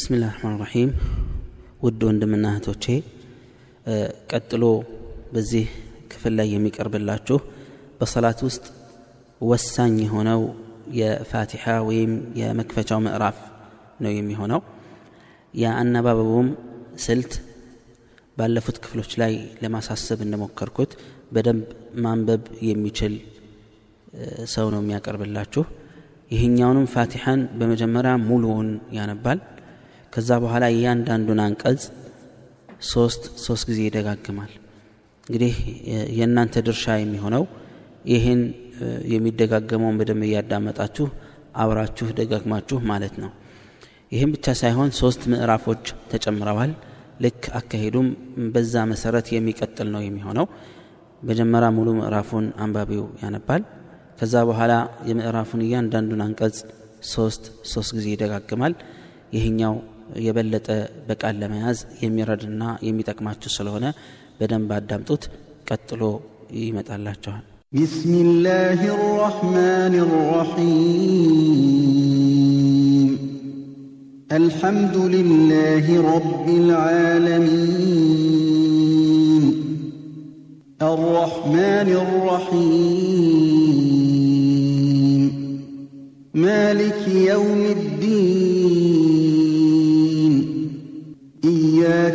ብስሚላህ ራሕማን ራሒም ውድ ወንድምና እህቶቼ ቀጥሎ በዚህ ክፍል ላይ የሚቀርብላችሁ በሰላት ውስጥ ወሳኝ የሆነው የፋቲሓ ወይም የመክፈቻው ምዕራፍ ነው የሚሆነው። የአነባበቡም ስልት ባለፉት ክፍሎች ላይ ለማሳሰብ እንደሞከርኩት በደንብ ማንበብ የሚችል ሰው ነው የሚያቀርብላችሁ። ይህኛውንም ፋቲሐን በመጀመሪያ ሙሉውን ያነባል ከዛ በኋላ እያንዳንዱን አንቀጽ ሶስት ሶስት ጊዜ ይደጋግማል። እንግዲህ የእናንተ ድርሻ የሚሆነው ይህን የሚደጋገመውን በደንብ እያዳመጣችሁ አብራችሁ ደጋግማችሁ ማለት ነው። ይህም ብቻ ሳይሆን ሶስት ምዕራፎች ተጨምረዋል። ልክ አካሄዱም በዛ መሰረት የሚቀጥል ነው የሚሆነው። መጀመሪያ ሙሉ ምዕራፉን አንባቢው ያነባል። ከዛ በኋላ የምዕራፉን እያንዳንዱን አንቀጽ ሶስት ሶስት ጊዜ ይደጋግማል። ይህኛው የበለጠ በቃል ለመያዝ የሚረድና የሚጠቅማችሁ ስለሆነ በደንብ አዳምጡት ቀጥሎ ይመጣላችኋል بسم الله الرحمن الرحيم الحمد لله رب العالمين الرحمن الرحيم مالك يوم الدين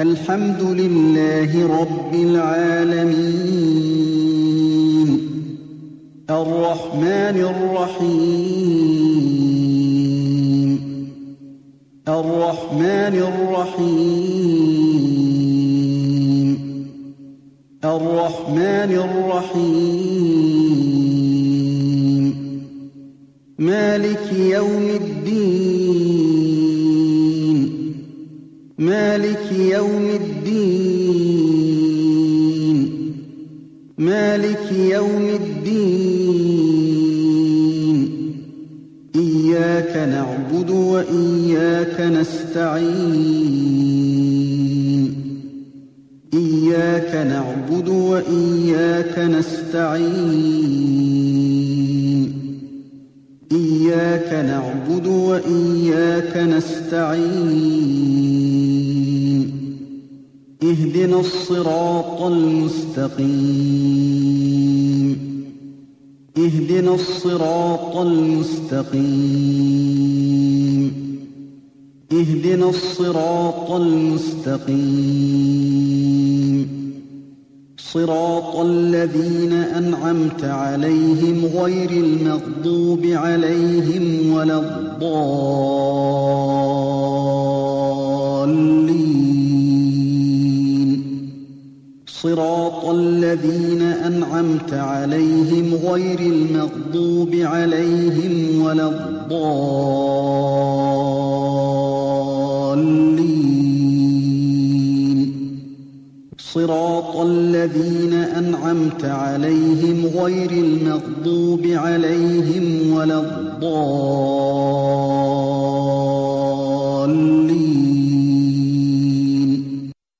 الحمد لله رب العالمين. الرحمن الرحيم. الرحمن الرحيم. الرحمن الرحيم. مالك يوم الدين. مالك يوم الدين. مالك يوم الدين. إياك نعبد وإياك نستعين. إياك نعبد وإياك نستعين. إياك نعبد وإياك نستعين. اهدنا الصراط المستقيم. اهدنا الصراط المستقيم. اهدنا الصراط المستقيم. صراط الذين أنعمت عليهم غير المغضوب عليهم ولا الضالين. صراط الذين أنعمت عليهم غير المغضوب عليهم ولا الضالين. صراط الذين أنعمت عليهم غير المغضوب عليهم ولا الضالين.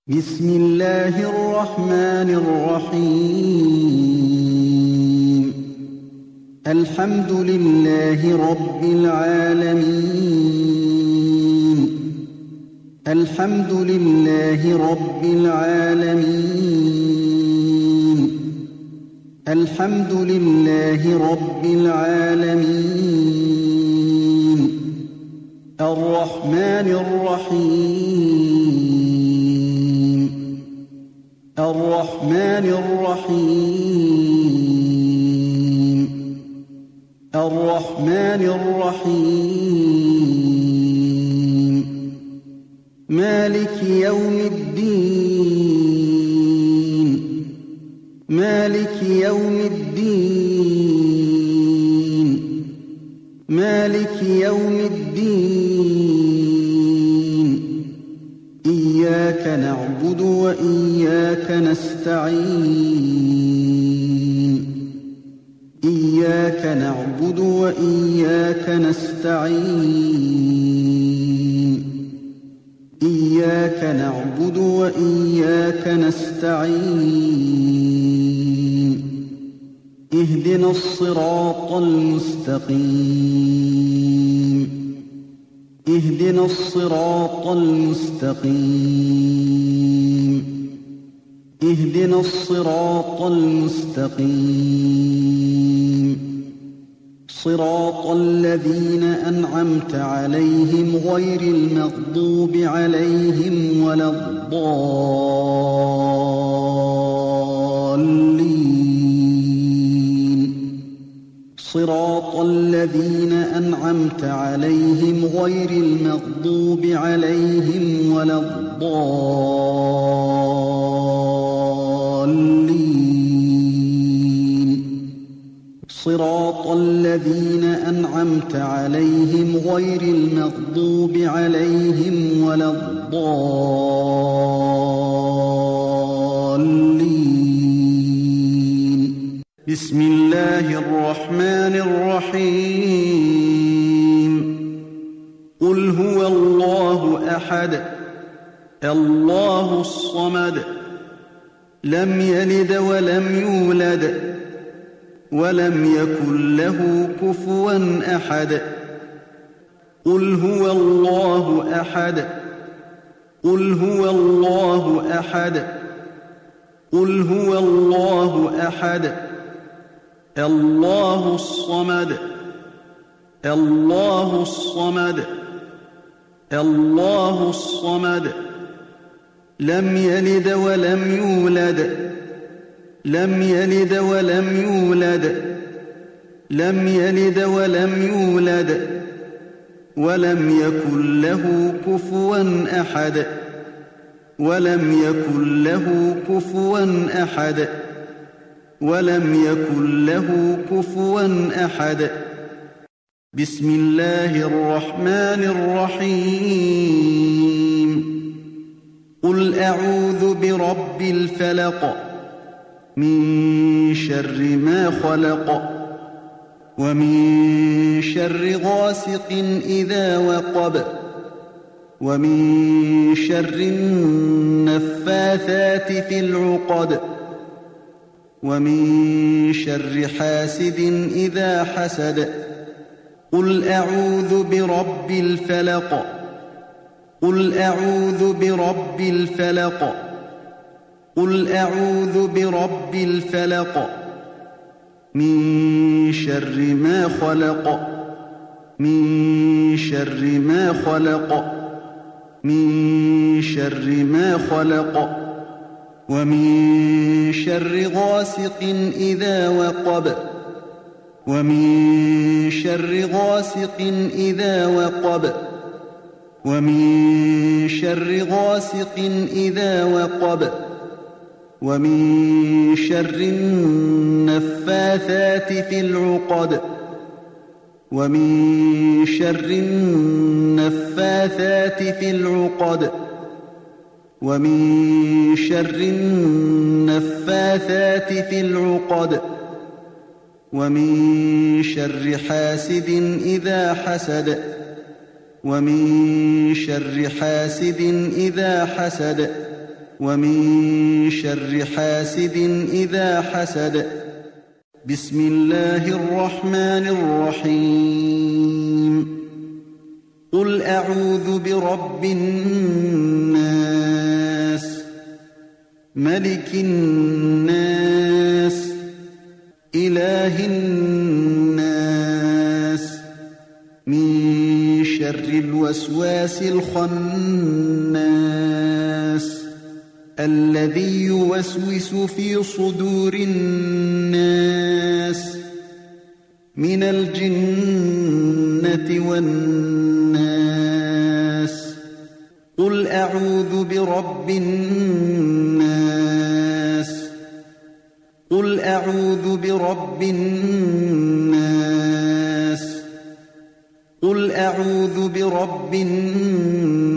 بسم الله الرحمن الرحيم. الحمد لله رب العالمين. الحمد لله رب العالمين. الحمد لله رب العالمين. الرحمن الرحيم. الرحمن الرحيم. الرحمن الرحيم. مالك يوم الدين. مالك يوم الدين. مالك يوم الدين. إياك نعبد وإياك نستعين. إياك نعبد وإياك نستعين. إياك نعبد وإياك نستعين. اهدنا الصراط المستقيم. اهدنا الصراط المستقيم. اهدنا الصراط المستقيم. صراط الذين أنعمت عليهم غير المغضوب عليهم ولا الضالين. صراط الذين أنعمت عليهم غير المغضوب عليهم ولا الضالين. صراط الذين أنعمت عليهم غير المغضوب عليهم ولا الضالين. بسم الله الرحمن الرحيم. قل هو الله أحد. الله الصمد. لم يلد ولم يولد. ولم يكن له كفوا أحد. قل هو الله أحد. قل هو الله أحد. قل هو الله أحد. الله الصمد. الله الصمد. الله الصمد. لم يلد ولم يولد. لم يلد ولم يولد لم يلد ولم يولد ولم يكن له كفوا أحد ولم يكن له كفوا أحد ولم يكن له كفوا أحد. بسم الله الرحمن الرحيم. قل أعوذ برب الفلق. من شر ما خلق ومن شر غاسق إذا وقب ومن شر النفاثات في العقد ومن شر حاسد إذا حسد قل أعوذ برب الفلق قل أعوذ برب الفلق قل أعوذ برب الفلق من شر ما خلق من شر ما خلق من شر ما خلق ومن شر غاسق إذا وقب ومن شر غاسق إذا وقب ومن شر غاسق إذا وقب ومن شر النفاثات في العقد ومن شر النفاثات في العقد ومن شر النفاثات في العقد ومن شر حاسد إذا حسد ومن شر حاسد إذا حسد ومن شر حاسد إذا حسد. بسم الله الرحمن الرحيم. قل أعوذ برب الناس ملك الناس إله الناس. من شر الوسواس الخناس. الذي يوسوس في صدور الناس من الجنة والناس. قل أعوذ برب الناس. قل أعوذ برب الناس. قل أعوذ برب الناس.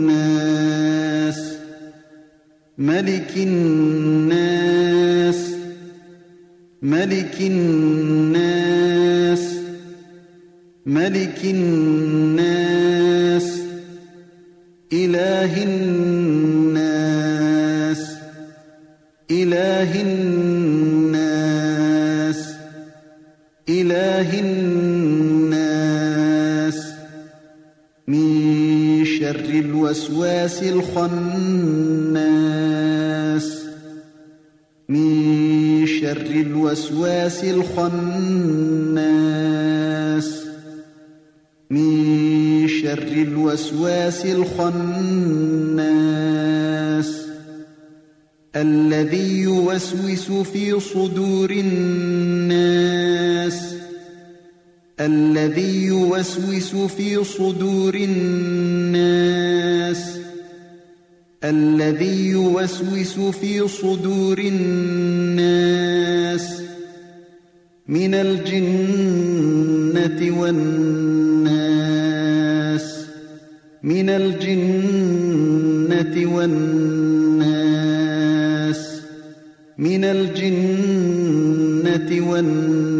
ملك الناس ملك الناس ملك الناس إله الناس إله الناس إله الناس. شر الوسواس الخناس. من شر الوسواس الخناس. من شر الوسواس الخناس. الذي يوسوس في صدور الناس. الذي يوسوس في صدور الناس. الذي يوسوس في صدور الناس. من الجنة والناس. من الجنة والناس. من الجنة والناس.